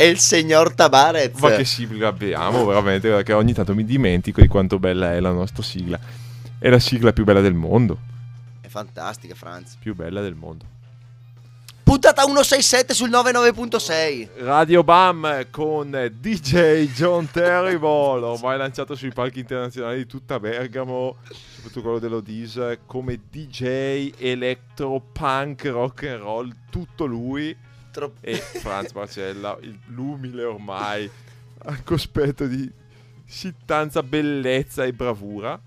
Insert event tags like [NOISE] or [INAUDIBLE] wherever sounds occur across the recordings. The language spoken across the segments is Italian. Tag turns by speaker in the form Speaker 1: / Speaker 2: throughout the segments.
Speaker 1: e il signor Tabarez.
Speaker 2: Ma che sigla abbiamo, veramente, perché ogni tanto mi dimentico di quanto bella è la nostra sigla. È la sigla più bella del mondo.
Speaker 1: È fantastica, Franz.
Speaker 2: Più bella del mondo.
Speaker 1: Puntata 167 sul 99.6.
Speaker 2: Radio Bam con DJ John Terrible, ormai lanciato sui palchi internazionali di tutta Bergamo, soprattutto quello dell'Odis, come DJ electro punk rock and roll, tutto lui.
Speaker 1: Tro-
Speaker 2: E Franz Marcella, il- l'umile ormai, [LAUGHS] a cospetto di sittanza, bellezza e bravura.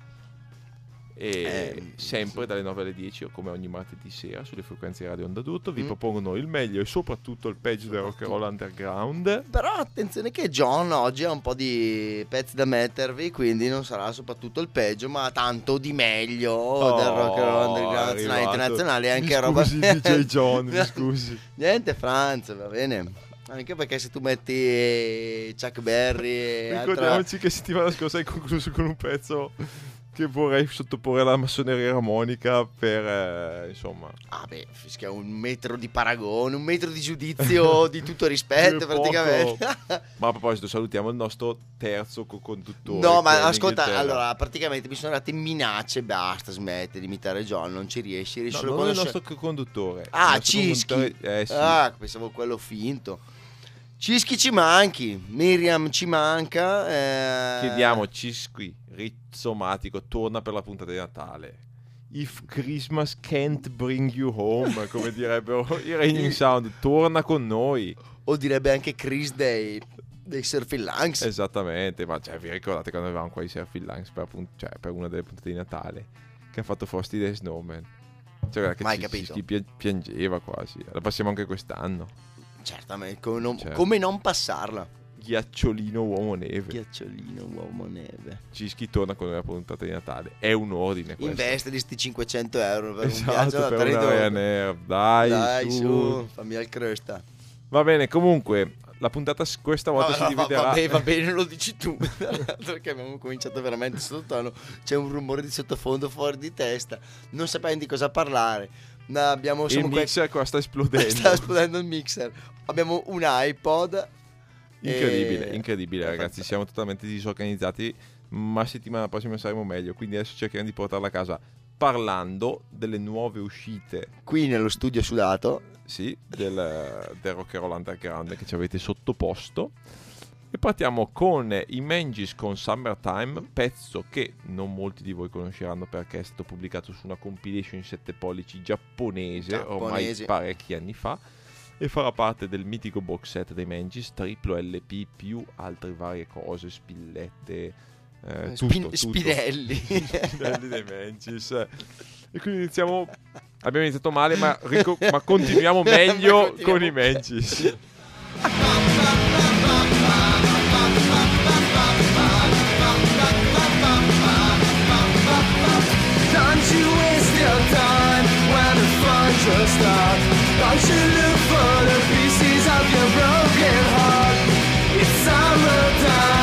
Speaker 2: E
Speaker 1: Eh,
Speaker 2: sempre dalle 9 alle 10, o come ogni martedì sera, sulle frequenze radio Onda d'Urto, vi
Speaker 1: Mm.
Speaker 2: propongono il meglio e soprattutto il peggio del rock and roll underground.
Speaker 1: Però attenzione che John oggi ha un po' di pezzi da mettervi, quindi non sarà soprattutto il peggio, ma tanto di meglio del rock and roll underground nazionale internazionale, anche roba...
Speaker 2: Scusi, DJ [LAUGHS] John, mi scusi.
Speaker 1: Niente Franz, va bene. Anche perché se tu metti Chuck Berry e altra...
Speaker 2: Ricordiamoci che settimana scorsa hai concluso con un pezzo che vorrei sottoporre alla massoneria armonica per, eh, insomma...
Speaker 1: Ah beh, fischia un metro di paragone, un metro di giudizio di tutto rispetto praticamente.
Speaker 2: Ma a proposito, salutiamo il nostro terzo co-conduttore.
Speaker 1: No, ma ascolta, allora praticamente mi sono arrivate minacce, basta, smette di imitare John, non ci riesci, riesci
Speaker 2: No,
Speaker 1: solo
Speaker 2: non il nostro co-conduttore.
Speaker 1: Ah, Cischi.
Speaker 2: conduttore- Eh sì.
Speaker 1: Ah, pensavo quello finto. Cischi ci manchi, Miriam ci manca. eh,
Speaker 2: Chiediamo Cisqui, rizzomatico, torna per la puntata di Natale. If Christmas can't bring you home, [LAUGHS] come direbbero i Raining Sound, torna con noi.
Speaker 1: O direbbe anche Chris dei, dei Surfing Lungs.
Speaker 2: Esattamente, ma cioè, vi ricordate quando avevamo qua i Surfing Lungs per, appunt- cioè, per una delle puntate di Natale che ha fatto Frosty the Snowman? Cioè, che
Speaker 1: Mai
Speaker 2: Cis-
Speaker 1: capito.
Speaker 2: Cischi pia- piangeva quasi. La passiamo anche quest'anno.
Speaker 1: Certamente, come non,
Speaker 2: Certo.
Speaker 1: come non passarla.
Speaker 2: Ghiacciolino uomo neve.
Speaker 1: Ghiacciolino, uomo neve.
Speaker 2: Cischi torna con una puntata di Natale. È un ordine questo.
Speaker 1: Investe di sti 500 euro per un viaggio
Speaker 2: Esatto,
Speaker 1: da
Speaker 2: Ryanair. Dai,
Speaker 1: Dai,
Speaker 2: su.
Speaker 1: su, fammi al cresta.
Speaker 2: Va bene, comunque, la puntata questa volta si
Speaker 1: Va- va-
Speaker 2: dividerà...
Speaker 1: Va, bene, va bene, lo [LAUGHS] dici tu. [LAUGHS] Perché abbiamo cominciato veramente sottotono. C'è un rumore di sottofondo fuori di testa. Non sappiamo di cosa parlare. No, abbiamo,
Speaker 2: Il mixer qua sta [LAUGHS] esplodendo.
Speaker 1: Sta esplodendo il mixer. Abbiamo un iPod.
Speaker 2: Incredibile,
Speaker 1: e-
Speaker 2: incredibile ragazzi, siamo totalmente disorganizzati, ma settimana prossima saremo meglio, quindi adesso cercheremo di portarla a casa parlando delle nuove uscite,
Speaker 1: Qui nello studio sudato.
Speaker 2: sì, del, del rock and roll underground che ci avete sottoposto. E partiamo con i Mangis con Summertime, pezzo che non molti di voi conosceranno perché è stato pubblicato su una compilation in 7 pollici giapponese, ormai parecchi anni fa e farà parte del mitico box set dei Mangis, triplo LP più altre varie cose, spillette, eh, tutto,
Speaker 1: Spin-
Speaker 2: tutto.
Speaker 1: Spinelli. [LAUGHS]
Speaker 2: Spinelli dei Mangis. E quindi iniziamo, abbiamo iniziato male ma, rico- ma continuiamo [LAUGHS] meglio
Speaker 1: continuiamo
Speaker 2: con i Mangis.
Speaker 3: Just starts. Don't you look for the pieces of your broken heart. It's summertime,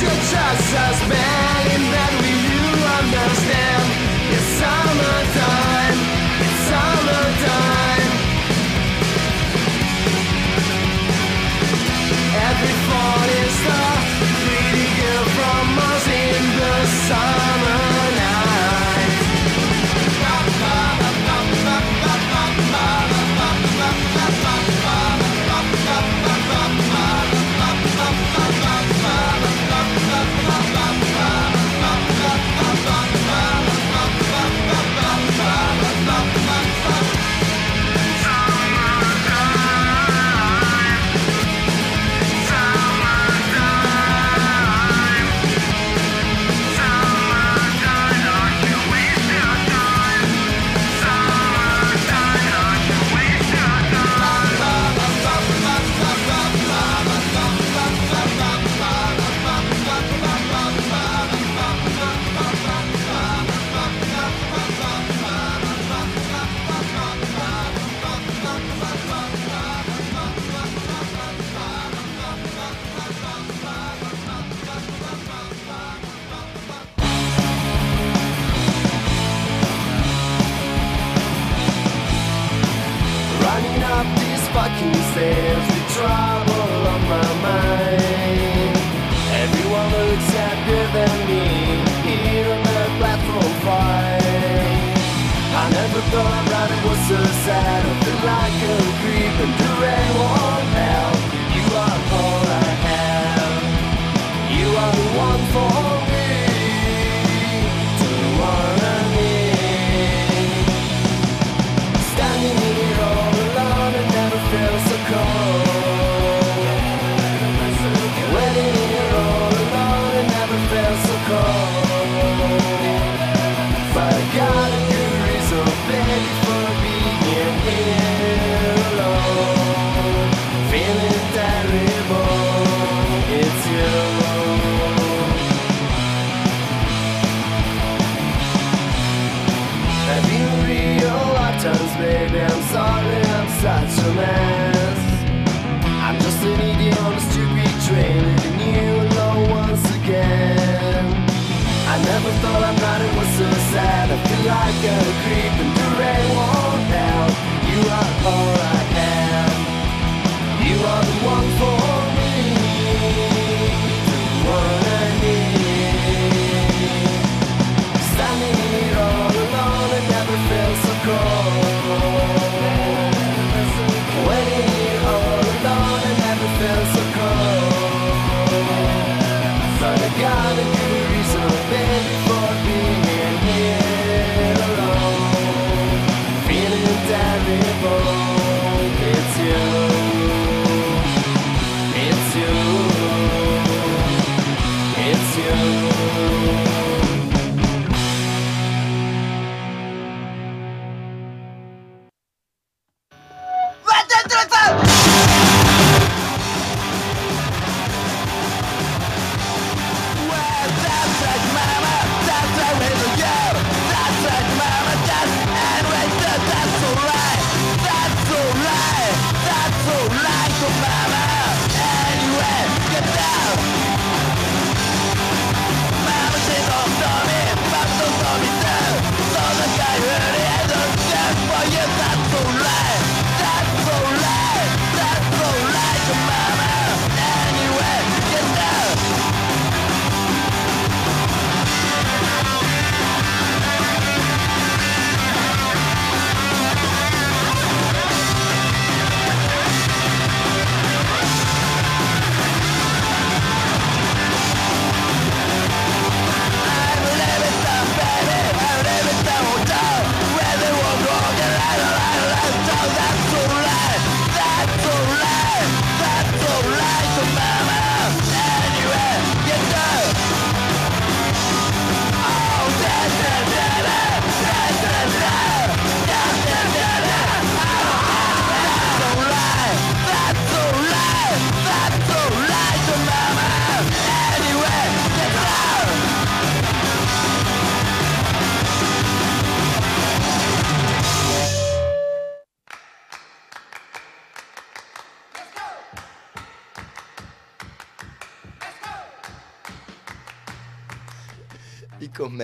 Speaker 3: your chest has been that I feel like a creep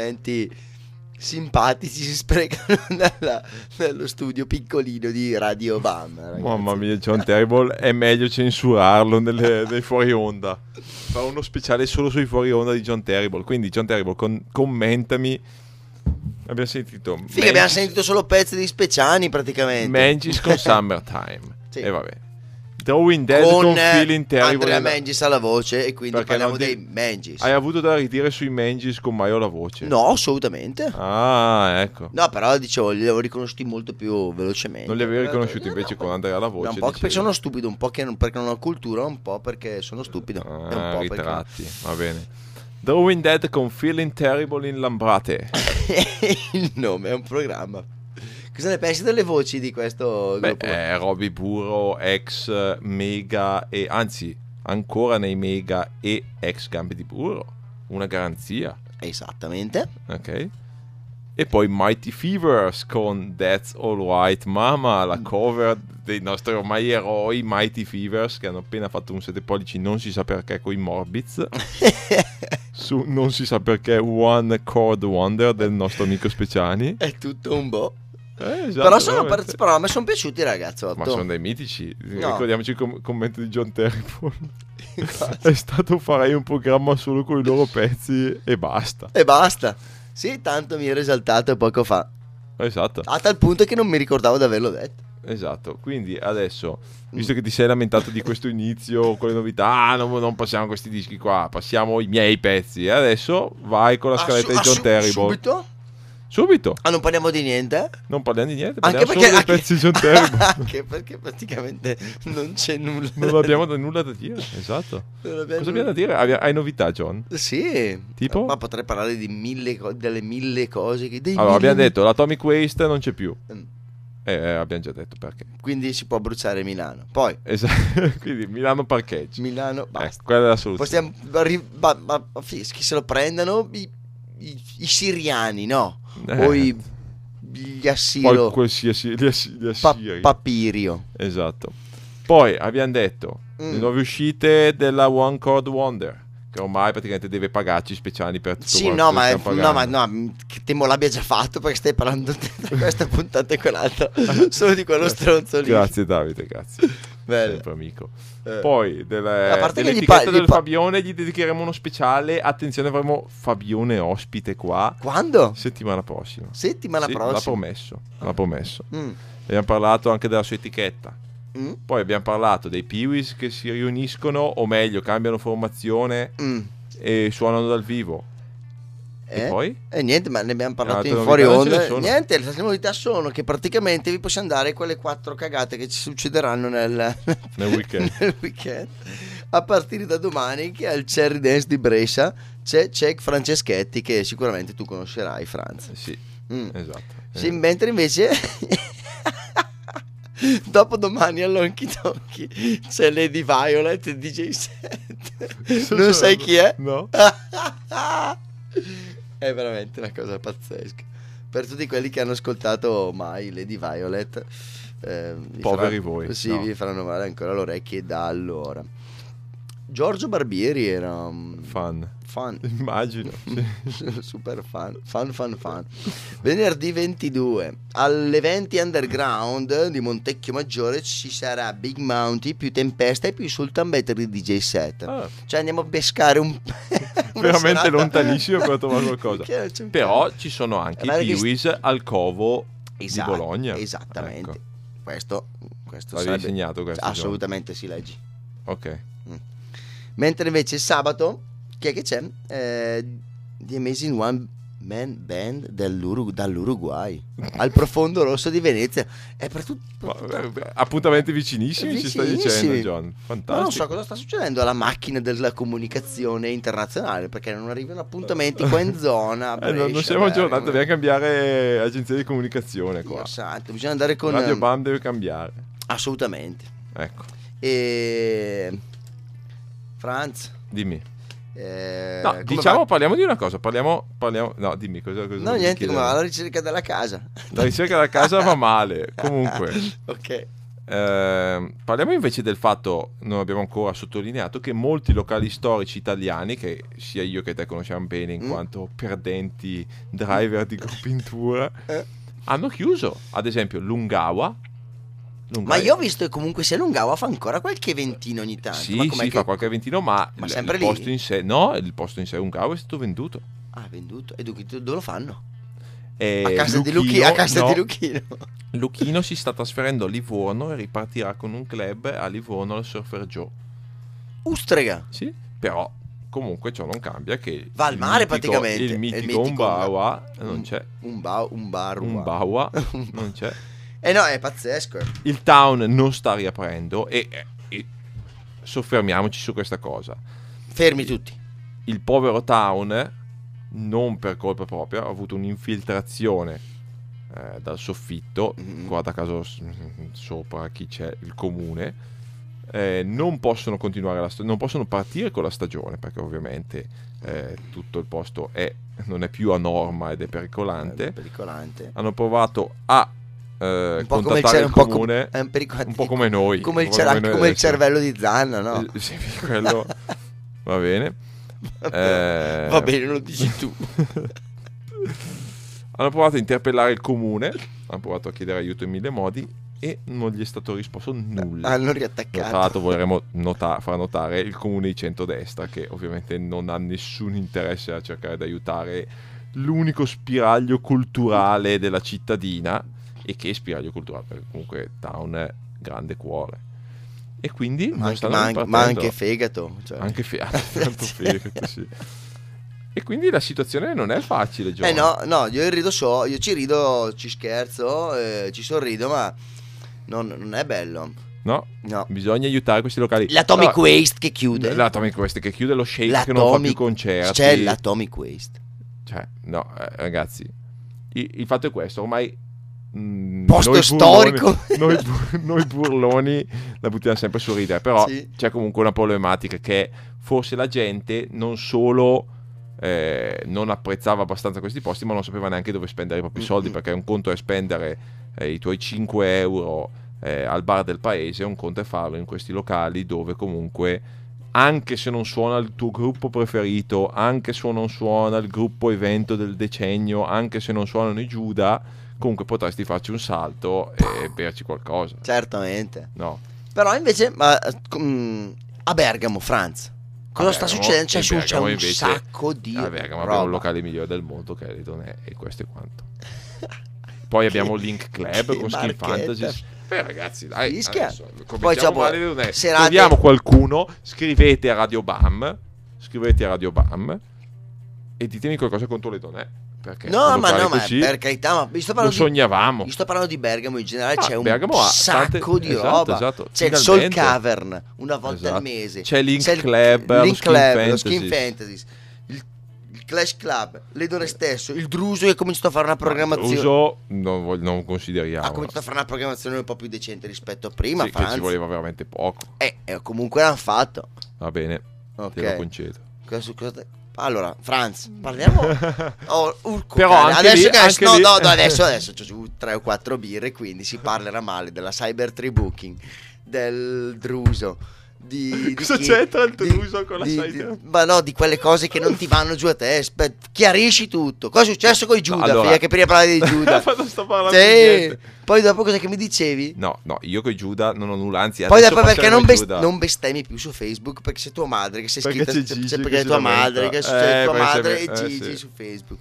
Speaker 3: i
Speaker 1: commenti simpatici si sprecano [LAUGHS] nella- nello studio piccolino di Radio Bam. ragazzi.
Speaker 2: Mamma mia, John Terrible è meglio censurarlo nelle, [LAUGHS] nei fuori onda. Fa uno speciale solo sui fuori onda di John Terrible. Quindi, John Terrible, con- commentami. Abbiamo sentito
Speaker 1: Figa, abbiamo sentito solo pezzi di Speciani praticamente.
Speaker 2: Mangis con [LAUGHS] Summertime.
Speaker 1: Sì.
Speaker 2: E vabbè. Drawing Dead con,
Speaker 1: con
Speaker 2: Feeling Terrible.
Speaker 1: Andrea Mangis alla voce e quindi
Speaker 2: Perché
Speaker 1: parliamo
Speaker 2: ti-
Speaker 1: dei Mangis.
Speaker 2: Hai avuto da ridire sui Mangis con Maio la voce?
Speaker 1: No, assolutamente.
Speaker 2: Ah, ecco.
Speaker 1: No, però dicevo, li avevo riconosciuti molto più velocemente.
Speaker 2: Non li avevi riconosciuti invece
Speaker 1: no,
Speaker 2: con Andrea la voce.
Speaker 1: Un po' perché
Speaker 2: dicevi.
Speaker 1: sono stupido, un po' che non- perché non ho cultura, un po' perché sono stupido. e un
Speaker 2: Ah,
Speaker 1: po' perché-
Speaker 2: ritratti, va bene. Drawing Dead con Feeling Terrible in Lambrate. [LAUGHS]
Speaker 1: Il nome è un programma. Cosa ne pensi delle voci di questo
Speaker 2: Beh,
Speaker 1: gruppo?
Speaker 2: è Roby Burro, ex Mega e anzi, ancora nei Mega e ex Gambi di Burro. Una garanzia,
Speaker 1: Esattamente.
Speaker 2: ok? E poi Mighty Fevers con That's All Right Mama, la cover dei nostri ormai eroi Mighty Fevers che hanno appena fatto un 7 pollici, non si sa perché, con i Morbids. [LAUGHS] Su non si sa perché One Chord Wonder del nostro amico Speciani.
Speaker 1: è tutto un boh.
Speaker 2: Eh, esatto,
Speaker 1: però, sono, per- però a me sono piaciuti, ragazzo.
Speaker 2: Ma sono dei mitici.
Speaker 1: No.
Speaker 2: Ricordiamoci il com- commento di John Terrible. [LAUGHS] È stato farei un programma solo con i loro pezzi e basta.
Speaker 1: E basta. Sì, tanto mi ero esaltato poco fa.
Speaker 2: Esatto,
Speaker 1: A tal punto che non mi ricordavo di averlo detto.
Speaker 2: esatto. Quindi adesso, visto che ti sei lamentato di questo inizio con le novità, ah, non, non passiamo questi dischi qua, passiamo i miei pezzi. E adesso vai con la scaletta
Speaker 1: su-
Speaker 2: di John Terrible.
Speaker 1: Subito?
Speaker 2: Subito.
Speaker 1: Ah, non parliamo di niente?
Speaker 2: Non parliamo di niente,
Speaker 1: Anche
Speaker 2: parliamo
Speaker 1: perché,
Speaker 2: solo
Speaker 1: anche-
Speaker 2: Terrible. [LAUGHS]
Speaker 1: anche perché praticamente non c'è nulla.
Speaker 2: non abbiamo da- nulla da dire, esatto.
Speaker 1: Abbiamo
Speaker 2: Cosa abbiamo da dire? Hai- novità, John?
Speaker 1: Sì.
Speaker 2: Tipo?
Speaker 1: Ma potrei parlare di mille co- delle mille cose che...
Speaker 2: Allora,
Speaker 1: mille-
Speaker 2: abbiamo detto l'Atomic Waste non c'è più.
Speaker 1: Mm.
Speaker 2: Eh, eh, abbiamo già detto perché.
Speaker 1: Quindi si può bruciare Milano. Poi,
Speaker 2: Esatto. [LAUGHS] Quindi Milano parcheggi.
Speaker 1: Milano,
Speaker 2: Ecco,
Speaker 1: basta.
Speaker 2: quella è la soluzione.
Speaker 1: Possiamo... Ma, ma, ma fischi se lo prendano i, i- i siriani, no?
Speaker 2: Eh.
Speaker 1: O i, gli
Speaker 2: Poi
Speaker 1: assiro...
Speaker 2: qualsiasi gli assi- gli
Speaker 1: pa- papirio.
Speaker 2: Esatto. Poi abbiamo detto
Speaker 1: Mm.
Speaker 2: le nuove uscite della One Chord Wonder. Che ormai praticamente deve pagarci speciali per tutto
Speaker 1: Sì, no ma, no, ma no, che temo l'abbia già fatto perché stai parlando [LAUGHS] di questa puntata e quell'altra. [LAUGHS] Solo di quello stronzo lì.
Speaker 2: Grazie Davide, grazie.
Speaker 1: Bello.
Speaker 2: Sempre amico.
Speaker 1: Eh.
Speaker 2: Poi delle,
Speaker 1: A parte che gli
Speaker 2: dell'etichetta
Speaker 1: pa- gli
Speaker 2: del
Speaker 1: pa-
Speaker 2: Fabione gli dedicheremo uno speciale. Attenzione, avremo Fabione ospite qua
Speaker 1: Quando?
Speaker 2: settimana prossima.
Speaker 1: Settimana
Speaker 2: Sì, L'ha
Speaker 1: prossima.
Speaker 2: promesso, l'ha promesso.
Speaker 1: Mm.
Speaker 2: Abbiamo parlato anche della sua etichetta.
Speaker 1: Mm.
Speaker 2: Poi abbiamo parlato dei Peewees che si riuniscono, o meglio, cambiano formazione
Speaker 1: Mm.
Speaker 2: e suonano dal vivo.
Speaker 1: Eh?
Speaker 2: E poi?
Speaker 1: E niente, ma ne abbiamo parlato in fuori onda. Niente, le novità sono che praticamente vi possiamo dare quelle quattro cagate che ci succederanno nel, [LAUGHS]
Speaker 2: Nel weekend. [LAUGHS]
Speaker 1: nel weekend. A partire da domani, che al Cherry Dance di Brescia c'è Cech Franceschetti, che sicuramente tu conoscerai, Franz.
Speaker 2: Eh Sì,
Speaker 1: Mm.
Speaker 2: esatto.
Speaker 1: Sì,
Speaker 2: Eh,
Speaker 1: mentre invece [LAUGHS] dopo domani all'Onky Tonky c'è Lady Violet DJ set. non sai chi è?
Speaker 2: No? [LAUGHS]
Speaker 1: è veramente una cosa pazzesca. Per tutti quelli che hanno ascoltato mai Lady Violet, eh,
Speaker 2: Poveri
Speaker 1: faranno-
Speaker 2: voi,
Speaker 1: Sì,
Speaker 2: no.
Speaker 1: vi faranno male ancora le orecchie da allora. Giorgio Barbieri era un
Speaker 2: Fan.
Speaker 1: Fan. [LAUGHS]
Speaker 2: Immagino. [LAUGHS]
Speaker 1: Super fan, fan, fan, fan. Venerdì 22 all'eventi underground di Montecchio Maggiore ci sarà Big Mounty più Tempesta e più Sultan Better di DJ set.
Speaker 2: Ah,
Speaker 1: Cioè andiamo a pescare un [LAUGHS]
Speaker 2: veramente
Speaker 1: serata-
Speaker 2: lontanissimo per trovare qualcosa. Però ci sono anche i
Speaker 1: che-
Speaker 2: Peewees al Covo
Speaker 1: Esatto,
Speaker 2: di Bologna.
Speaker 1: Esattamente.
Speaker 2: Ecco.
Speaker 1: Questo, questo
Speaker 2: L'avevi
Speaker 1: sarebbe-
Speaker 2: segnato questo,
Speaker 1: Assolutamente si leggi.
Speaker 2: Ok.
Speaker 1: Mentre invece sabato, chi è che c'è? Eh, The Amazing One Man Band dell'Uru- dall'Uruguay al profondo rosso di Venezia. È per tutti.
Speaker 2: Ma, eh, appuntamenti vicinissimi, ci stai
Speaker 1: Vicinissimi.
Speaker 2: dicendo, John.
Speaker 1: Ma non so
Speaker 2: Fantastico.
Speaker 1: cosa sta succedendo alla macchina della comunicazione internazionale perché non arrivano appuntamenti qua in zona. a [LAUGHS]
Speaker 2: Eh, non,
Speaker 1: Brescia,
Speaker 2: siamo aggiornati, dobbiamo cambiare agenzia di comunicazione
Speaker 1: Dio
Speaker 2: qua.
Speaker 1: santo, bisogna andare con
Speaker 2: Radio Bam deve cambiare.
Speaker 1: assolutamente.
Speaker 2: Ecco,
Speaker 1: E Franz,
Speaker 2: dimmi.
Speaker 1: Eh,
Speaker 2: No, diciamo,
Speaker 1: va?
Speaker 2: parliamo di una cosa. Parliamo, parliamo no, dimmi cosa. cosa
Speaker 1: No, niente, come
Speaker 2: chiedere?
Speaker 1: va? alla ricerca della casa.
Speaker 2: La ricerca da casa va male. [LAUGHS] Comunque,
Speaker 1: ok.
Speaker 2: ehm, parliamo invece del fatto, non abbiamo ancora sottolineato, che molti locali storici italiani, che sia io che te conosciamo bene in
Speaker 1: Mm.
Speaker 2: quanto perdenti driver di [LAUGHS] gruppi in tour,
Speaker 1: Eh.
Speaker 2: hanno chiuso. Ad esempio Lungawa.
Speaker 1: Ma
Speaker 2: Lungawa-
Speaker 1: io ho visto che comunque sia Lungawa fa ancora qualche eventino ogni tanto.
Speaker 2: Sì,
Speaker 1: ma
Speaker 2: sì,
Speaker 1: che...
Speaker 2: fa qualche ventino, ma,
Speaker 1: Ma
Speaker 2: il,
Speaker 1: sempre
Speaker 2: il
Speaker 1: lì?
Speaker 2: posto in sé, no, il posto in sé Lungawa è stato venduto.
Speaker 1: Ah, venduto. E dove lo fanno?
Speaker 2: E
Speaker 1: a casa, di,
Speaker 2: Luchino-
Speaker 1: Luchi- a casa
Speaker 2: no,
Speaker 1: di Luchino.
Speaker 2: Luchino si sta [LAUGHS] trasferendo a Livorno e ripartirà con un club a Livorno al Surfer Joe.
Speaker 1: Ustrega.
Speaker 2: Sì, però comunque ciò non cambia che
Speaker 1: Va al mare
Speaker 2: mitico-
Speaker 1: praticamente.
Speaker 2: Il
Speaker 1: È il
Speaker 2: mitico
Speaker 1: mitico
Speaker 2: Umbawa non c'è. [LAUGHS]
Speaker 1: Un, ba- un bar.
Speaker 2: Un
Speaker 1: bar.
Speaker 2: Bawa non c'è.
Speaker 1: Eh no, è pazzesco. eh.
Speaker 2: Il town non sta riaprendo e, e soffermiamoci su questa cosa.
Speaker 1: Fermi tutti.
Speaker 2: Il povero town, non per colpa propria, ha avuto un'infiltrazione eh, dal soffitto,
Speaker 1: Mhm.
Speaker 2: guarda caso sopra chi c'è, il comune. eh, non possono continuare la sta- non possono partire con la stagione perché ovviamente eh, tutto il posto è, non è più a norma ed è pericolante.
Speaker 1: È pericolante.
Speaker 2: Hanno provato a eh,
Speaker 1: Un po' come il, cer-
Speaker 2: il
Speaker 1: un po' com-
Speaker 2: comune,
Speaker 1: un
Speaker 2: po' come noi,
Speaker 1: Come il, cer-
Speaker 2: come noi
Speaker 1: come il cervello di Zanna, no?
Speaker 2: Eh, sì, [LAUGHS] quello va bene. Eh,
Speaker 1: Va bene, lo dici tu. [LAUGHS]
Speaker 2: Hanno provato a interpellare il comune, hanno provato a chiedere aiuto in mille modi e non gli è stato risposto nulla.
Speaker 1: Hanno
Speaker 2: Tra
Speaker 1: riattaccato.
Speaker 2: l'altro vorremmo nota- far notare il comune di centrodestra che ovviamente non ha nessun interesse a cercare di aiutare l'unico spiraglio culturale della cittadina e che spiraglio culturale perché comunque Town è grande cuore e quindi
Speaker 1: Ma anche, ma anche- ma anche fegato. Cioè.
Speaker 2: anche fe- [LAUGHS] [LAUGHS] fegato, sì. e quindi la situazione non è facile Giovanni.
Speaker 1: Eh no, no, io rido so, io ci rido, ci scherzo, eh, ci sorrido, ma non, non è bello.
Speaker 2: No,
Speaker 1: No.
Speaker 2: bisogna aiutare questi locali
Speaker 1: L'Atomic
Speaker 2: Allora,
Speaker 1: Waste che chiude.
Speaker 2: l'Atomic Waste che chiude lo shake che non fa più concerti
Speaker 1: C'è l'Atomic Waste.
Speaker 2: Cioè, no, eh, ragazzi, il, il fatto è questo, ormai... mm,
Speaker 1: Posto
Speaker 2: noi
Speaker 1: storico.
Speaker 2: burloni- noi, noi burloni la buttiamo sempre su ridere, però
Speaker 1: Sì.
Speaker 2: c'è comunque una problematica che forse la gente non solo eh, non apprezzava abbastanza questi posti, ma non sapeva neanche dove spendere i propri soldi,
Speaker 1: Mm-mm.
Speaker 2: perché un conto è spendere eh, i tuoi 5 euro eh, al bar del paese, un conto è farlo in questi locali dove comunque anche se non suona il tuo gruppo preferito, anche se non suona il gruppo evento del decennio, anche se non suonano i Giuda, comunque potresti farci un salto e berci qualcosa.
Speaker 1: Certamente.
Speaker 2: No,
Speaker 1: Però invece, ma, a Bergamo, Franz, cosa sta succedendo? C'è, su- c'è un
Speaker 2: invece-
Speaker 1: sacco di
Speaker 2: a Bergamo
Speaker 1: roba.
Speaker 2: abbiamo il locale migliore del mondo che è Lidonè e questo è quanto. Poi abbiamo [LAUGHS] Link Club con Skin. Fantasy. Beh ragazzi, dai,
Speaker 1: Fischia.
Speaker 2: adesso
Speaker 1: Poi dopo,
Speaker 2: male
Speaker 1: serate-
Speaker 2: Troviamo qualcuno, scrivete a Radio Bam, scrivete a Radio Bam e ditemi qualcosa contro Lidonè. Perché
Speaker 1: No, ma no, ma
Speaker 2: così
Speaker 1: per carità, ma vi sto
Speaker 2: lo
Speaker 1: parlando di
Speaker 2: sognavamo.
Speaker 1: Io sto parlando di Bergamo in generale,
Speaker 2: Ah,
Speaker 1: c'è un
Speaker 2: Bergamo
Speaker 1: sacco
Speaker 2: tante-
Speaker 1: di
Speaker 2: esatto,
Speaker 1: roba.
Speaker 2: esatto,
Speaker 1: C'è il Soul. Cavern una volta
Speaker 2: Esatto.
Speaker 1: al mese.
Speaker 2: C'è Link
Speaker 1: il
Speaker 2: Club, lo
Speaker 1: Link
Speaker 2: Skin
Speaker 1: Club, lo Skin
Speaker 2: Fantasy.
Speaker 1: Fantasy, il, il Clash Club, l'Edore stesso, il Druso che ha cominciato a fare una programmazione.
Speaker 2: Uso non, non consideriamo.
Speaker 1: ha cominciato a fare una programmazione un po' più decente rispetto a prima.
Speaker 2: Sì, ci voleva veramente poco.
Speaker 1: Eh, eh, comunque l'hanno fatto.
Speaker 2: Va bene,
Speaker 1: Ok.
Speaker 2: te lo concedo.
Speaker 1: Cosa- cosa Allora, Franz, parliamo. [LAUGHS] Oh, urco
Speaker 2: Però
Speaker 1: adesso,
Speaker 2: lì-
Speaker 1: che
Speaker 2: anche
Speaker 1: no,
Speaker 2: lì-
Speaker 1: no, no, adesso, [LAUGHS] adesso c'ho giù 3 o 4 birre, quindi si parlerà male della cyber tree booking, del druso. Di, di
Speaker 2: Cosa
Speaker 1: chi-
Speaker 2: c'entra il
Speaker 1: di-
Speaker 2: druso con la
Speaker 1: di- di- Ma no, di quelle cose che non ti vanno giù a te. Aspe- chiarisci tutto. Cosa è successo con i Giuda?
Speaker 2: allora-
Speaker 1: Figlia, che prima parlavi di Giuda. [LAUGHS]
Speaker 2: Ma non sto parlando di
Speaker 1: sì. Poi dopo cosa che mi dicevi?
Speaker 2: No, no, io con i Giuda non ho nulla, anzi
Speaker 1: Poi dopo perché non,
Speaker 2: ai
Speaker 1: bes-
Speaker 2: Giuda.
Speaker 1: non bestemmi più su Facebook perché sei tua madre che sei
Speaker 2: Perché
Speaker 1: scritta
Speaker 2: c'è
Speaker 1: c'è-
Speaker 2: Gigi
Speaker 1: c'è-
Speaker 2: che
Speaker 1: perché è tua madre che
Speaker 2: Eh,
Speaker 1: c'è tua madre
Speaker 2: c'è-
Speaker 1: e
Speaker 2: eh,
Speaker 1: Gigi
Speaker 2: sì.
Speaker 1: su Facebook.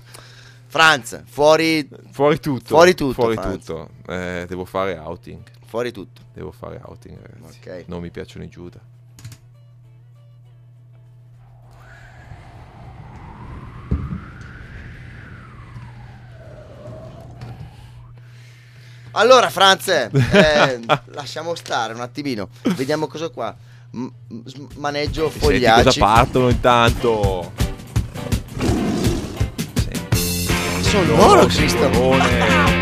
Speaker 1: Franz, fuori
Speaker 2: Fuori tutto.
Speaker 1: Fuori tutto,
Speaker 2: Fuori
Speaker 1: Franz.
Speaker 2: tutto. Eh, devo fare outing.
Speaker 1: Fuori tutto.
Speaker 2: Devo fare outing, ragazzi.
Speaker 1: Ok.
Speaker 2: Non mi piacciono i Giuda.
Speaker 1: Allora Franz, [LAUGHS] eh, lasciamo stare un attimino. Vediamo cosa qua. M- m- maneggio
Speaker 2: Senti
Speaker 1: fogliacci.
Speaker 2: cosa partono intanto.
Speaker 1: Sono loro, Cristo.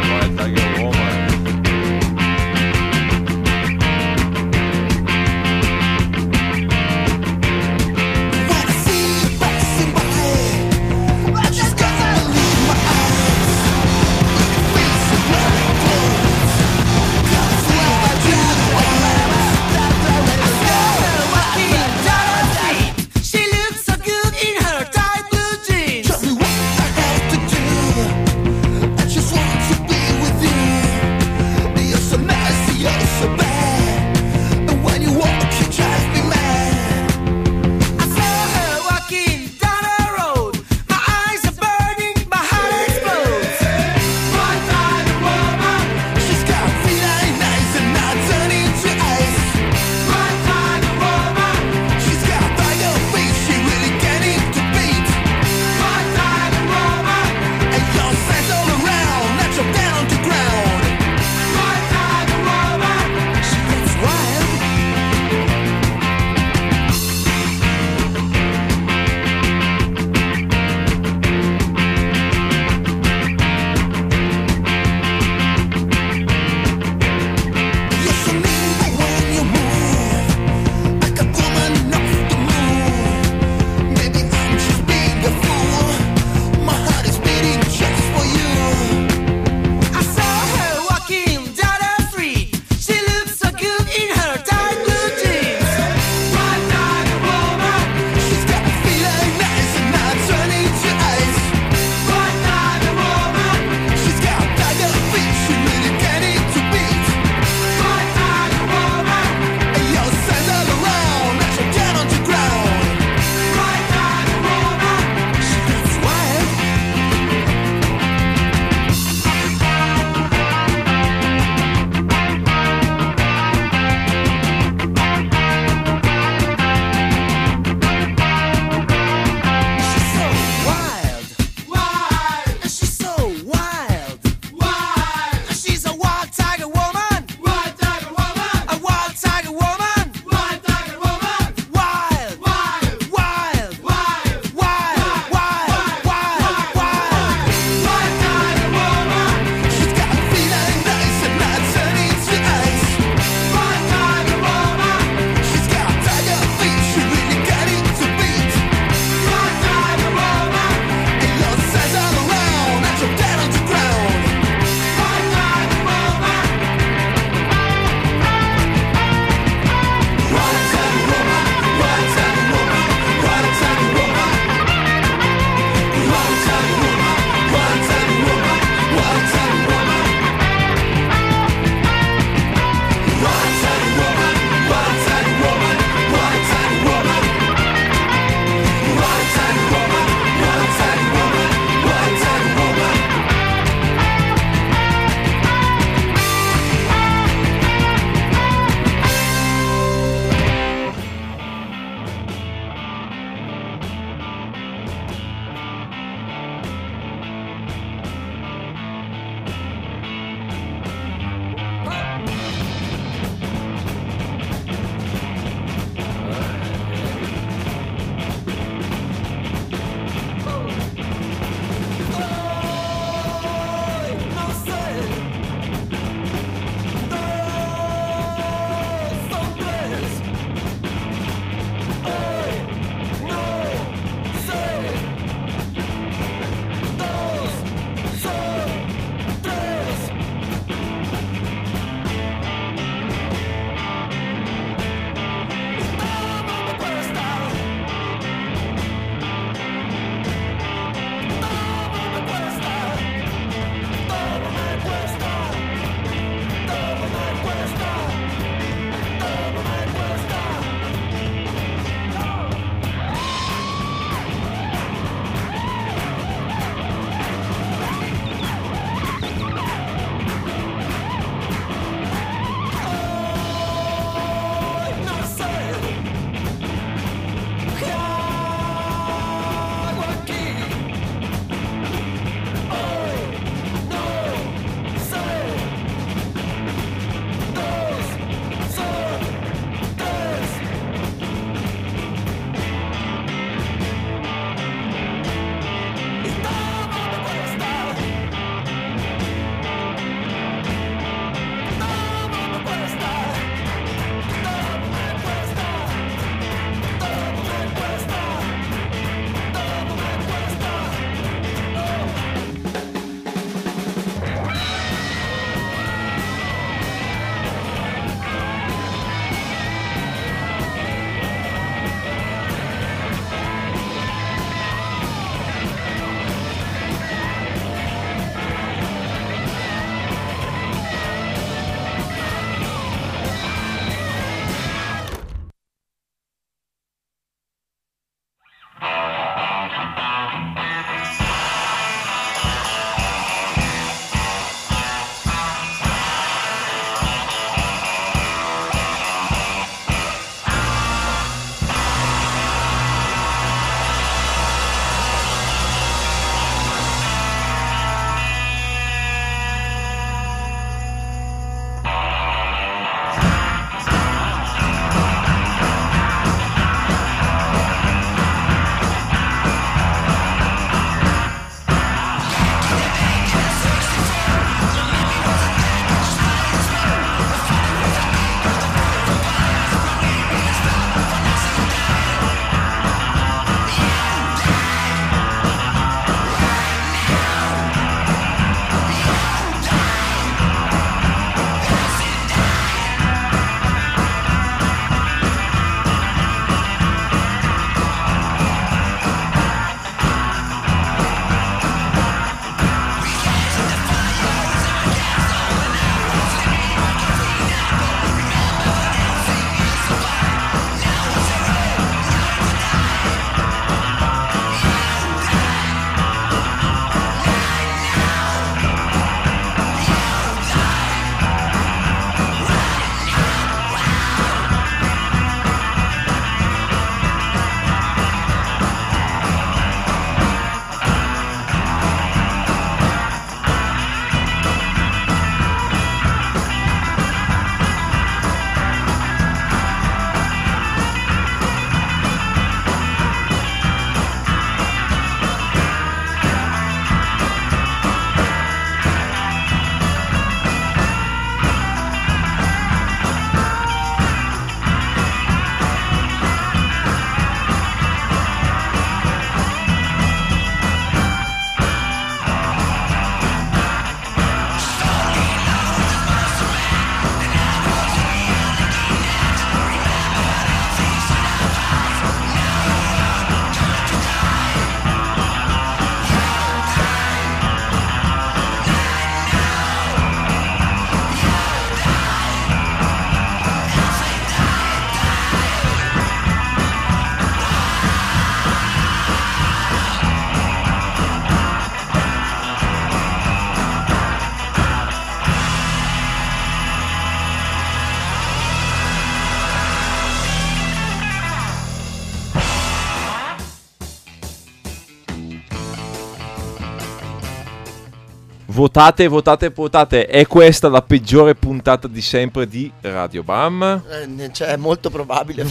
Speaker 2: Votate, votate, votate. È questa la peggiore puntata di sempre di Radio Bam?
Speaker 1: Eh, cioè, è molto probabile.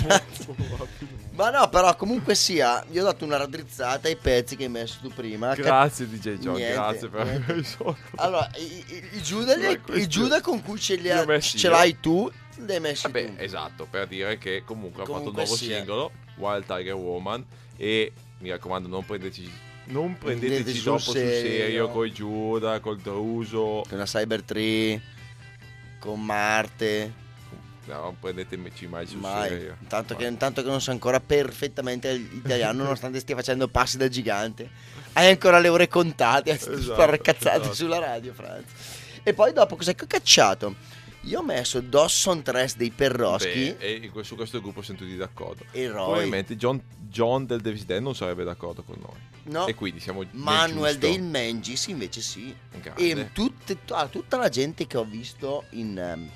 Speaker 1: Ma no, però comunque sia, io ho dato una raddrizzata ai pezzi che hai messo tu prima.
Speaker 2: Grazie DJ John,
Speaker 1: Niente,
Speaker 2: grazie per avermi risolto.
Speaker 1: Allora, i, i- i Giuda, li- i Giuda con cui ce, li ha, ce l'hai tu, li hai messi
Speaker 2: Vabbè,
Speaker 1: tu.
Speaker 2: esatto, per dire che comunque, ha fatto un
Speaker 1: Comunque
Speaker 2: nuovo
Speaker 1: sia.
Speaker 2: singolo, Wild Tiger Woman, e mi raccomando non prendeteci, non
Speaker 1: Prendete
Speaker 2: prendeteci troppo sul
Speaker 1: serio.
Speaker 2: serio con Giuda, col Druso,
Speaker 1: Con la Cyber 3, con Marte.
Speaker 2: no, non prendeteci mai sul
Speaker 1: Mai.
Speaker 2: serio.
Speaker 1: Tanto che,
Speaker 2: Mai.
Speaker 1: intanto che non sa ancora perfettamente italiano, [LAUGHS] nonostante stia facendo passi da gigante. Hai ancora le ore contate a
Speaker 2: Esatto,
Speaker 1: sparare cazzate
Speaker 2: esatto.
Speaker 1: sulla radio, Franz. E poi dopo cos'è che ho cacciato? Io ho messo Dawson Tres dei Perroschi
Speaker 2: Beh, e su questo gruppo sono tutti d'accordo.
Speaker 1: e Roy.
Speaker 2: Probabilmente John, John del Davis Dead non sarebbe d'accordo con noi.
Speaker 1: No,
Speaker 2: E quindi siamo
Speaker 1: Manuel. Dale Mengis invece sì.
Speaker 2: Grande.
Speaker 1: E tutte- tutta la gente che ho visto in, ehm,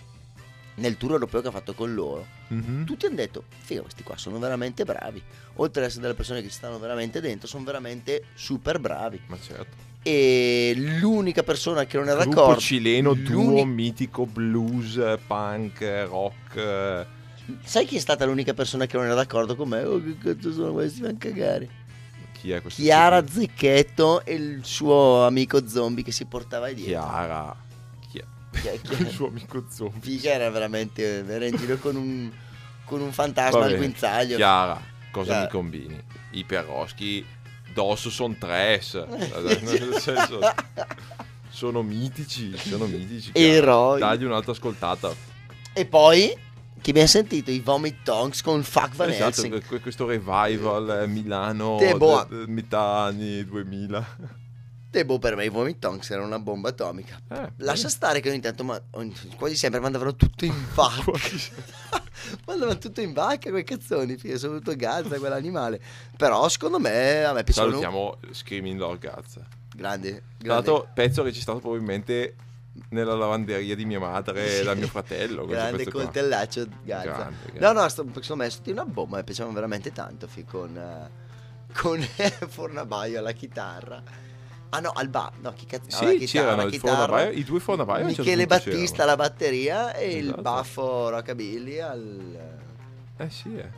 Speaker 1: nel tour europeo che ha fatto con loro,
Speaker 2: Mhm.
Speaker 1: tutti hanno detto, figo, questi qua sono veramente bravi. Oltre ad essere delle persone che ci stanno veramente dentro, sono veramente super bravi.
Speaker 2: Ma certo.
Speaker 1: E l'unica persona che non è
Speaker 2: Gruppo
Speaker 1: d'accordo...
Speaker 2: cileno, duo mitico, blues, punk, rock. eh,
Speaker 1: Sai chi è stata l'unica persona che non era d'accordo con me? Oh, che cazzo sono questi? A cagare.
Speaker 2: Chi è questo?
Speaker 1: Chiara
Speaker 2: qui?
Speaker 1: Zecchetto e il suo amico zombie che si portava dietro.
Speaker 2: Chiara. Chi è?
Speaker 1: Chi è- chi [LAUGHS] è?
Speaker 2: Il suo amico zombie.
Speaker 1: Figa era veramente era in giro con un, con un fantasma al guinzaglio.
Speaker 2: Chiara, cosa
Speaker 1: Chiara.
Speaker 2: mi combini? I perroschi d'osso sono tres. [LAUGHS] Nel senso, sono mitici, sono mitici.
Speaker 1: Eroi.
Speaker 2: Dagli un'altra ascoltata.
Speaker 1: E poi, che abbiamo sentito, i Vomit Tongs con Fuck Van
Speaker 2: Esatto,
Speaker 1: Helsing.
Speaker 2: que- questo revival eh, Milano de- metà anni 2000.
Speaker 1: E boh, per me i Vomit Tongs erano una bomba atomica.
Speaker 2: Eh,
Speaker 1: Lascia stare che ogni tanto, ma, ogni- quasi sempre mandavano tutto in [LAUGHS] vacca. [LAUGHS] Mandavano tutto in vacca quei cazzoni, figa, soprattutto Gazza, quell'animale. Però secondo me, a me piacevano
Speaker 2: Salutiamo Screaming Lord Gazza.
Speaker 1: grandi.
Speaker 2: Tra
Speaker 1: grandi.
Speaker 2: l'altro, pezzo registrato probabilmente nella lavanderia di mia madre e da mio fratello.
Speaker 1: grande
Speaker 2: pezzo
Speaker 1: coltellaccio Gazza.
Speaker 2: Grande, grande.
Speaker 1: No, no, sto, secondo me sono una bomba, mi piacevano veramente tanto, fi, con, eh, con [LAUGHS] Fornabaio alla chitarra. Ah no, al ba, no, chi cazzo?
Speaker 2: Sì,
Speaker 1: chitarra,
Speaker 2: c'erano il
Speaker 1: chitarra,
Speaker 2: Fornabaio- i due Fornabaio certo
Speaker 1: Michele
Speaker 2: punto
Speaker 1: Battista
Speaker 2: c'erano.
Speaker 1: alla batteria e il
Speaker 2: Esatto.
Speaker 1: baffo rockabilly al...
Speaker 2: Eh sì, eh.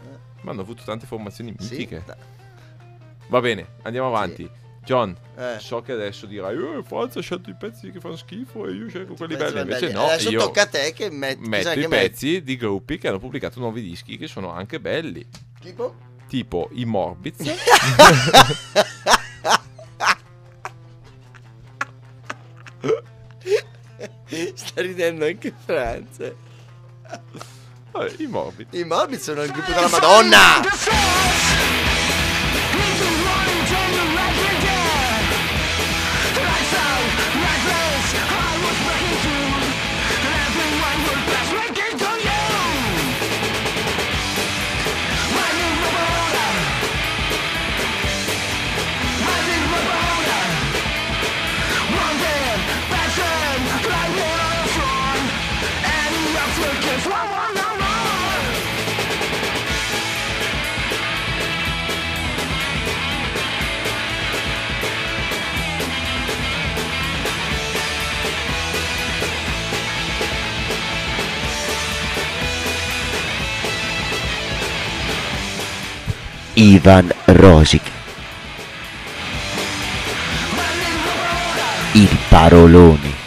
Speaker 2: Ma hanno avuto tante formazioni
Speaker 1: Sì,
Speaker 2: mitiche.
Speaker 1: da-
Speaker 2: Va bene, andiamo avanti. John,
Speaker 1: eh.
Speaker 2: so che adesso dirai, eh, Forza ha scelto i pezzi che fanno schifo e io scelgo quelli
Speaker 1: Pezzi
Speaker 2: belli. Invece
Speaker 1: belli.
Speaker 2: no,
Speaker 1: Adesso tocca a te che metti...
Speaker 2: metto i
Speaker 1: che metti.
Speaker 2: pezzi di gruppi che hanno pubblicato nuovi dischi che sono anche belli.
Speaker 1: Tipo?
Speaker 2: Tipo i Morbids. [LAUGHS] [LAUGHS] [LAUGHS]
Speaker 1: Sta ridendo anche Franz.
Speaker 2: Vabbè, I Morbids.
Speaker 1: I Morbid sono il gruppo della Madonna!
Speaker 4: Ivan Rosic. Il parolone.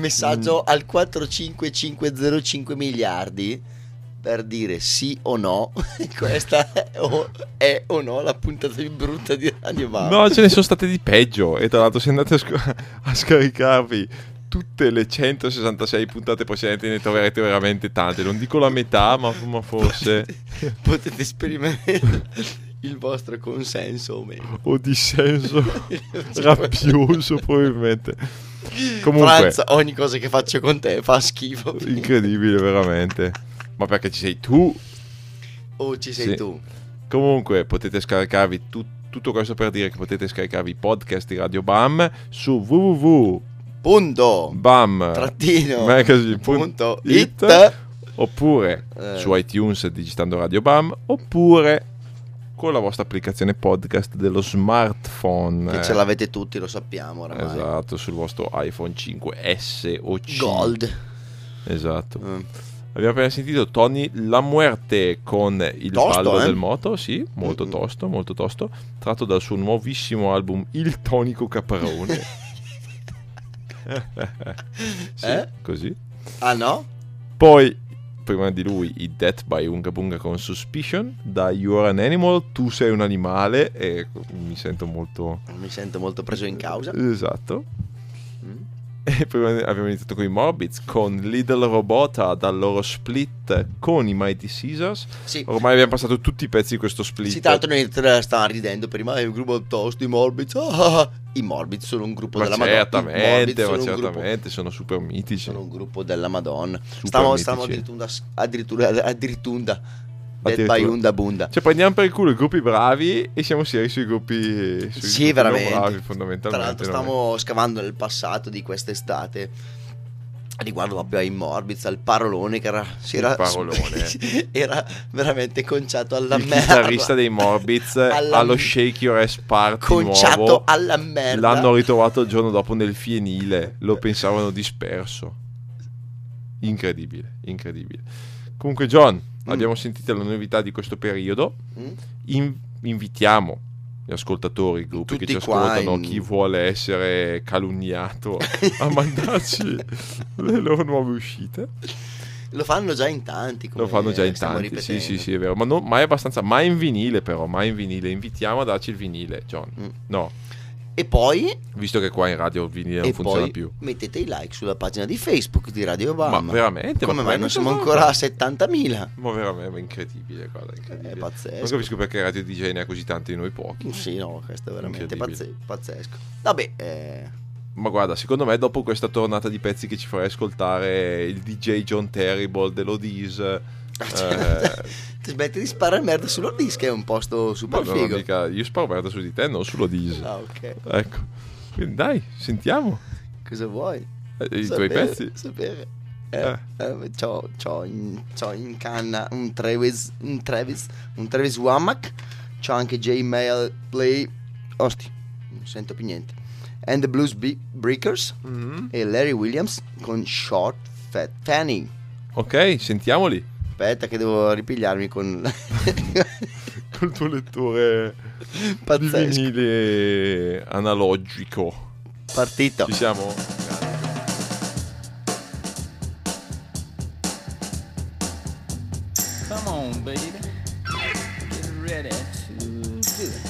Speaker 1: Messaggio al 45505 miliardi per dire sì o no. [LAUGHS] Questa è o, è o no la puntata più brutta di Radio Bam.
Speaker 2: No, ce ne sono state di peggio. E tra l'altro, se andate a, sc- a scaricarvi tutte le 166 puntate precedenti, ne troverete veramente tante. Non dico la metà, ma, ma forse. [LAUGHS]
Speaker 1: Potete esprimere il vostro consenso o meno.
Speaker 2: o dissenso [LAUGHS] rabbioso, probabilmente. [LAUGHS] Comunque,
Speaker 1: Franz, ogni cosa che faccio con te fa schifo.
Speaker 2: incredibile, veramente. Ma perché ci sei tu?
Speaker 1: O ci sei
Speaker 2: Sì.
Speaker 1: tu.
Speaker 2: Comunque potete scaricarvi tu- tutto questo per dire che potete scaricarvi i podcast di Radio Bam su
Speaker 1: Punto.
Speaker 2: www.bam-magazine.it
Speaker 1: Punto. It.
Speaker 2: oppure
Speaker 1: Eh.
Speaker 2: su iTunes digitando Radio Bam oppure con la vostra applicazione podcast dello smartphone.
Speaker 1: Che
Speaker 2: eh.
Speaker 1: ce l'avete tutti, lo sappiamo oramai.
Speaker 2: Esatto, sul vostro iPhone 5S o C.
Speaker 1: Gold.
Speaker 2: Esatto.
Speaker 1: Mm.
Speaker 2: Abbiamo appena sentito Tony La Muerte con il
Speaker 1: Tosto,
Speaker 2: ballo
Speaker 1: eh?
Speaker 2: del moto, sì, molto tosto, molto tosto, tratto dal suo nuovissimo album Il Tonico Caparone. [LAUGHS] [LAUGHS] sì,
Speaker 1: Eh?
Speaker 2: così.
Speaker 1: Ah no?
Speaker 2: Poi, prima di lui, i Death by Unga Bunga con Suspicion, da You're an Animal, tu sei un animale, e mi sento molto...
Speaker 1: Mi sento molto preso in causa.
Speaker 2: Esatto. E poi abbiamo iniziato con i Morbids, con Little Robota dal loro split con i Mighty Caesars.
Speaker 1: Sì.
Speaker 2: Ormai abbiamo passato tutti i pezzi di questo split.
Speaker 1: Sì, tra l'altro noi stavamo ridendo prima, è un gruppo tosto, i Morbids. ah, ah. I Morbids sono un gruppo
Speaker 2: ma
Speaker 1: della Madonna.
Speaker 2: Certamente,
Speaker 1: Morbids
Speaker 2: ma
Speaker 1: sono un gruppo-
Speaker 2: certamente, sono super mitici.
Speaker 1: sono un gruppo della Madonna. Stavamo, stavamo addirittura, addirittura, addirittura Dead by. Unda Bunda.
Speaker 2: Cioè prendiamo per il culo i gruppi bravi e siamo seri sui gruppi, sui
Speaker 1: Sì,
Speaker 2: gruppi
Speaker 1: veramente.
Speaker 2: bravi
Speaker 1: Tra
Speaker 2: fondamentalmente.
Speaker 1: l'altro
Speaker 2: non è-
Speaker 1: stiamo scavando nel passato di quest'estate riguardo proprio ai Morbids, al parolone che era,
Speaker 2: Il
Speaker 1: era,
Speaker 2: parolone. [LAUGHS]
Speaker 1: era veramente conciato alla
Speaker 2: il
Speaker 1: merda.
Speaker 2: chitarrista dei Morbids [LAUGHS]
Speaker 1: Alla-
Speaker 2: allo Shake Your Ass Party
Speaker 1: conciato
Speaker 2: nuovo
Speaker 1: alla merda.
Speaker 2: l'hanno ritrovato il giorno dopo nel fienile lo pensavano disperso incredibile incredibile comunque John abbiamo sentito le novità di questo periodo
Speaker 1: Mm?
Speaker 2: In- invitiamo gli ascoltatori, i gruppi che
Speaker 1: Tutti
Speaker 2: ci
Speaker 1: qua
Speaker 2: ascoltano,
Speaker 1: in-
Speaker 2: chi vuole essere calunniato [LAUGHS] a mandarci le loro nuove uscite.
Speaker 1: Lo fanno già in tanti.
Speaker 2: Lo fanno già in tanti, sì, sì, sì, è vero. Ma non, mai abbastanza, mai in vinile però, mai in vinile. Invitiamo a darci il vinile, John.
Speaker 1: Mm.
Speaker 2: No,
Speaker 1: E poi,
Speaker 2: visto che qua in radio il vinile non funziona più.
Speaker 1: mettete i like sulla pagina di Facebook di Radio Obama.
Speaker 2: Ma veramente?
Speaker 1: Come
Speaker 2: Ma
Speaker 1: mai non siamo ancora a 70.000?
Speaker 2: Ma veramente, ma incredibile, guarda, incredibile.
Speaker 1: È pazzesco.
Speaker 2: Non capisco perché Radio DJ ne ha così tanti e noi pochi.
Speaker 1: Sì, no, questo è veramente pazze- pazzesco. Vabbè, eh,
Speaker 2: Ma guarda, secondo me dopo questa tornata di pezzi che ci farai ascoltare il DJ John Terrible dell'Odis, eh, [LAUGHS]
Speaker 1: ti smetti di sparare merda sull'Ordis che è un posto super
Speaker 2: no,
Speaker 1: figo.
Speaker 2: mica- io sparo merda su di te, non sull'Odis.
Speaker 1: Ah, ok.
Speaker 2: Ecco, quindi dai, sentiamo
Speaker 1: Cosa vuoi?
Speaker 2: eh, i tuoi
Speaker 1: Sapere-
Speaker 2: pezzi.
Speaker 1: Sapere.
Speaker 2: Eh.
Speaker 1: Eh, eh, c'ho, c'ho in, c'ho in canna un Travis, un Travis, un Travis Womack, c'ho anche J-Mail Play, osti, non sento più niente. And the Blues Be- Breakers
Speaker 2: Mhm.
Speaker 1: e Larry Williams con Short Fat Fanny.
Speaker 2: Ok, sentiamoli.
Speaker 1: Aspetta che devo ripigliarmi con... [LAUGHS]
Speaker 2: Col tuo lettore
Speaker 1: Pazzesco.
Speaker 2: vinile analogico.
Speaker 1: Partito.
Speaker 2: Ci siamo?
Speaker 5: Come on, baby. Get ready to do it.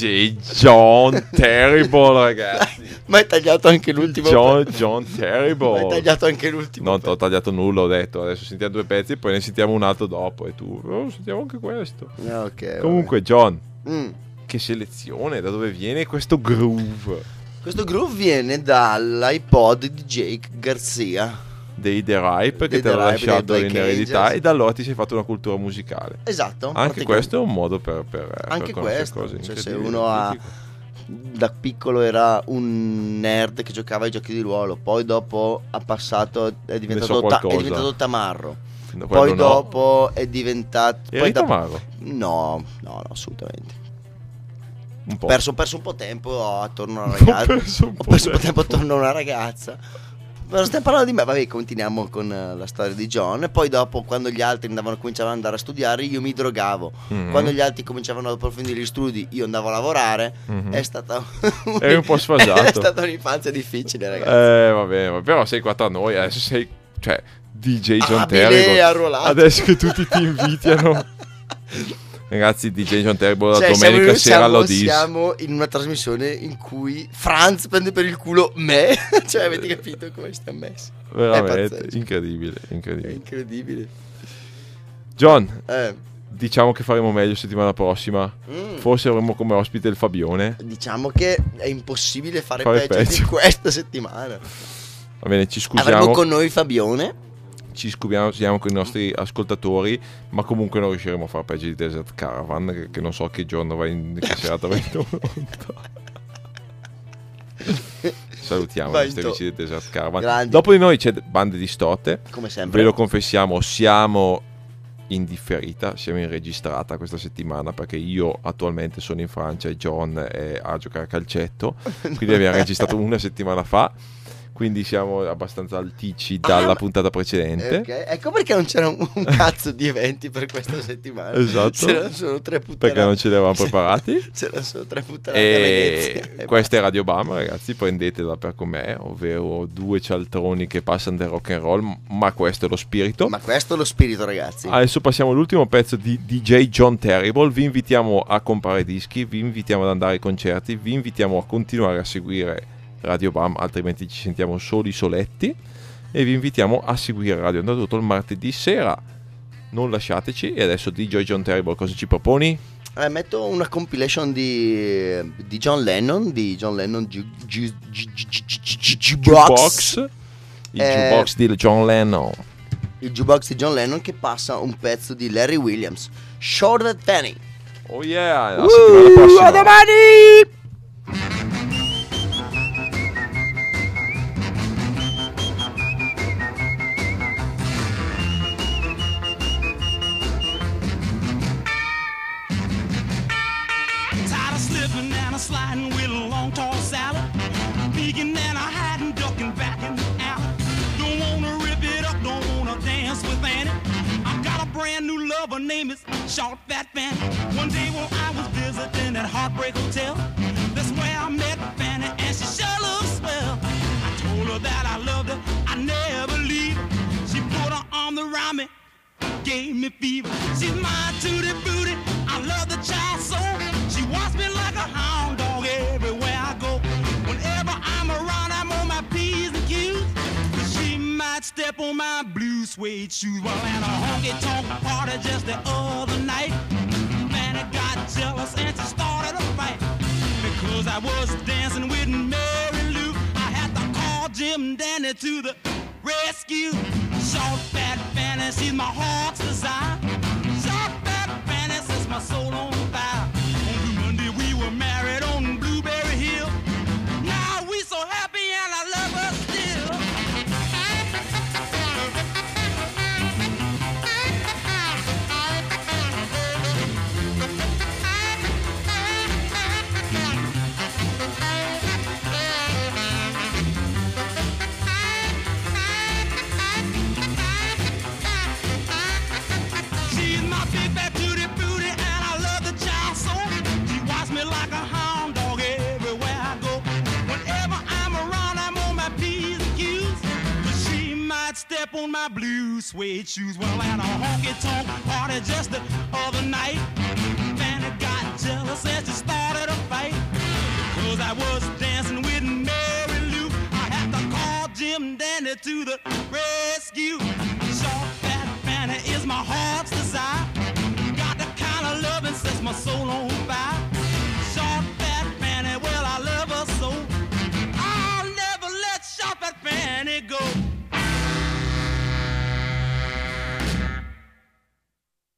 Speaker 2: DJ John Terrible, ragazzi.
Speaker 1: Ma hai tagliato anche l'ultimo
Speaker 2: John. John
Speaker 1: Ma hai
Speaker 2: Terrible.
Speaker 1: tagliato anche l'ultimo
Speaker 2: Non ti ho tagliato nulla, ho detto. Adesso sentiamo due pezzi, poi ne sentiamo un altro dopo. E tu, oh, sentiamo anche questo.
Speaker 1: pezzo. Ah, ok, vabbè.
Speaker 2: Comunque, John,
Speaker 1: Mm.
Speaker 2: che selezione, da dove viene questo groove
Speaker 1: Questo groove viene dall'iPod di Jake Garzia.
Speaker 2: Dei The Ripe che ti
Speaker 1: Ripe,
Speaker 2: lasciato in eredità
Speaker 1: Angels.
Speaker 2: e da allora ti sei fatto una cultura musicale.
Speaker 1: Esatto.
Speaker 2: Anche questo è un modo per, per, per
Speaker 1: Anche
Speaker 2: conoscere
Speaker 1: questo,
Speaker 2: cose
Speaker 1: cioè, se uno ha-. Da piccolo era un nerd che giocava ai giochi di ruolo, poi dopo ha passato, è diventato,
Speaker 2: so
Speaker 1: ta- è diventato tamarro.
Speaker 2: No,
Speaker 1: Poi
Speaker 2: no.
Speaker 1: dopo è diventato...
Speaker 2: Eri
Speaker 1: poi dopo-
Speaker 2: tamarro?
Speaker 1: No, no, no, assolutamente. Ho perso, ho perso un po' tempo attorno a una [LAUGHS]
Speaker 2: Ho
Speaker 1: ragazza.
Speaker 2: perso un
Speaker 1: Ho perso un po'
Speaker 2: tempo.
Speaker 1: tempo attorno a una ragazza. Però stiamo parlando di me, vabbè, continuiamo con eh, la storia di John. E poi dopo, quando gli altri andavano, cominciavano ad andare a studiare, io mi drogavo.
Speaker 2: Mhm.
Speaker 1: Quando gli altri cominciavano ad approfondire gli studi, io andavo a lavorare.
Speaker 2: Mhm.
Speaker 1: È stata
Speaker 2: Eri un po' sfasato. [LAUGHS]
Speaker 1: È stata un'infanzia difficile, ragazzi.
Speaker 2: Eh, vabbè, però sei qua tra noi, adesso sei, cioè, DJ John Terrible.
Speaker 1: arruolato.
Speaker 2: Adesso che tutti ti invitano. [LAUGHS] Ragazzi, DJ John Terrible la
Speaker 1: Cioè,
Speaker 2: domenica
Speaker 1: siamo,
Speaker 2: sera
Speaker 1: siamo- siamo in una trasmissione in cui Franz prende per il culo me. [LAUGHS] cioè, avete capito come stiamo messi?
Speaker 2: Veramente,
Speaker 1: pazzesco.
Speaker 2: incredibile,
Speaker 1: È
Speaker 2: incredibile.
Speaker 1: incredibile.
Speaker 2: John,
Speaker 1: Eh,
Speaker 2: diciamo che faremo meglio settimana prossima.
Speaker 1: mm.
Speaker 2: Forse avremo come ospite il Fabione.
Speaker 1: Diciamo che è impossibile fare,
Speaker 2: Fare
Speaker 1: peggio,
Speaker 2: peggio.
Speaker 1: di questa settimana.
Speaker 2: Va bene, ci
Speaker 1: Avremo
Speaker 2: scusiamo.
Speaker 1: con noi Fabione.
Speaker 2: Ci scusiamo con i nostri ascoltatori, ma comunque non riusciremo a fare peggio di Desert Caravan, che, che non so che giorno va in che [LAUGHS] serata va in. Salutiamo i nostri amici di Desert Caravan.
Speaker 1: Grandi.
Speaker 2: Dopo di noi c'è Bande di Stote.
Speaker 1: Come sempre.
Speaker 2: Ve lo confessiamo, siamo in differita, siamo in registrata questa settimana perché io attualmente sono in Francia e John è a giocare a calcetto, [LAUGHS] quindi abbiamo registrato una settimana fa, quindi siamo abbastanza alticci dalla
Speaker 1: Ah,
Speaker 2: puntata precedente.
Speaker 1: Ok, Ecco perché non c'era un, un cazzo di eventi per questa settimana.
Speaker 2: Esatto.
Speaker 1: C'erano solo tre puttanate.
Speaker 2: Perché non ce li avevamo preparati. [LAUGHS]
Speaker 1: C'erano solo tre Venezia.
Speaker 2: E questa è Radio Bam, ragazzi, prendetela per com'è, ovvero due cialtroni che passano del rock and roll, ma questo è lo spirito.
Speaker 1: Ma questo è lo spirito, ragazzi.
Speaker 2: Adesso passiamo all'ultimo pezzo di DJ John Terrible. Vi invitiamo a comprare dischi, vi invitiamo ad andare ai concerti, vi invitiamo a continuare a seguire Radio Bam, altrimenti ci sentiamo soli soletti. E vi invitiamo a seguire Radio Onda tutto il martedì sera. Non lasciateci. E adesso DJ John Terrible, cosa ci proponi?
Speaker 1: Eh, metto una compilation di, di John Lennon, di John Lennon Ju- Ju- Ju- Ju- Ju- Ju- Ju- Jukebox.
Speaker 2: Il
Speaker 1: Eh,
Speaker 2: jukebox di John Lennon.
Speaker 1: Il jukebox di John Lennon che passa un pezzo di Larry Williams. Short That Penny.
Speaker 2: Oh yeah, la settimana prossima.
Speaker 1: a domani!
Speaker 6: Name is Short Fat Fanny. One day when I was visiting at Heartbreak Hotel, that's where I met Fanny and she sure looks swell. I told her that I loved her, I never leave her. She put her arm around me gave me fever. She's my tutti booty. I love the child so. She wants me suede shoes while at a honky tonk party just the other night. Fanny got jealous and she started a fight. Because I was dancing with Mary Lou, I had to call Jim Danny to the rescue. Short fat Fanny, she's my heart's desire. Short fat Fanny sets my soul on fire. Step on my blue suede shoes. Well, at a honky tonk party just the other night, Fanny got jealous and she started a I was dancing with Mary Lou. I had to call Jim Dandy to the rescue. Short fat Fanny is my heart's desire. Got the kind of loving sets my soul on fire. Short fat Fanny, well I love her so. I'll never let short fat Fanny go.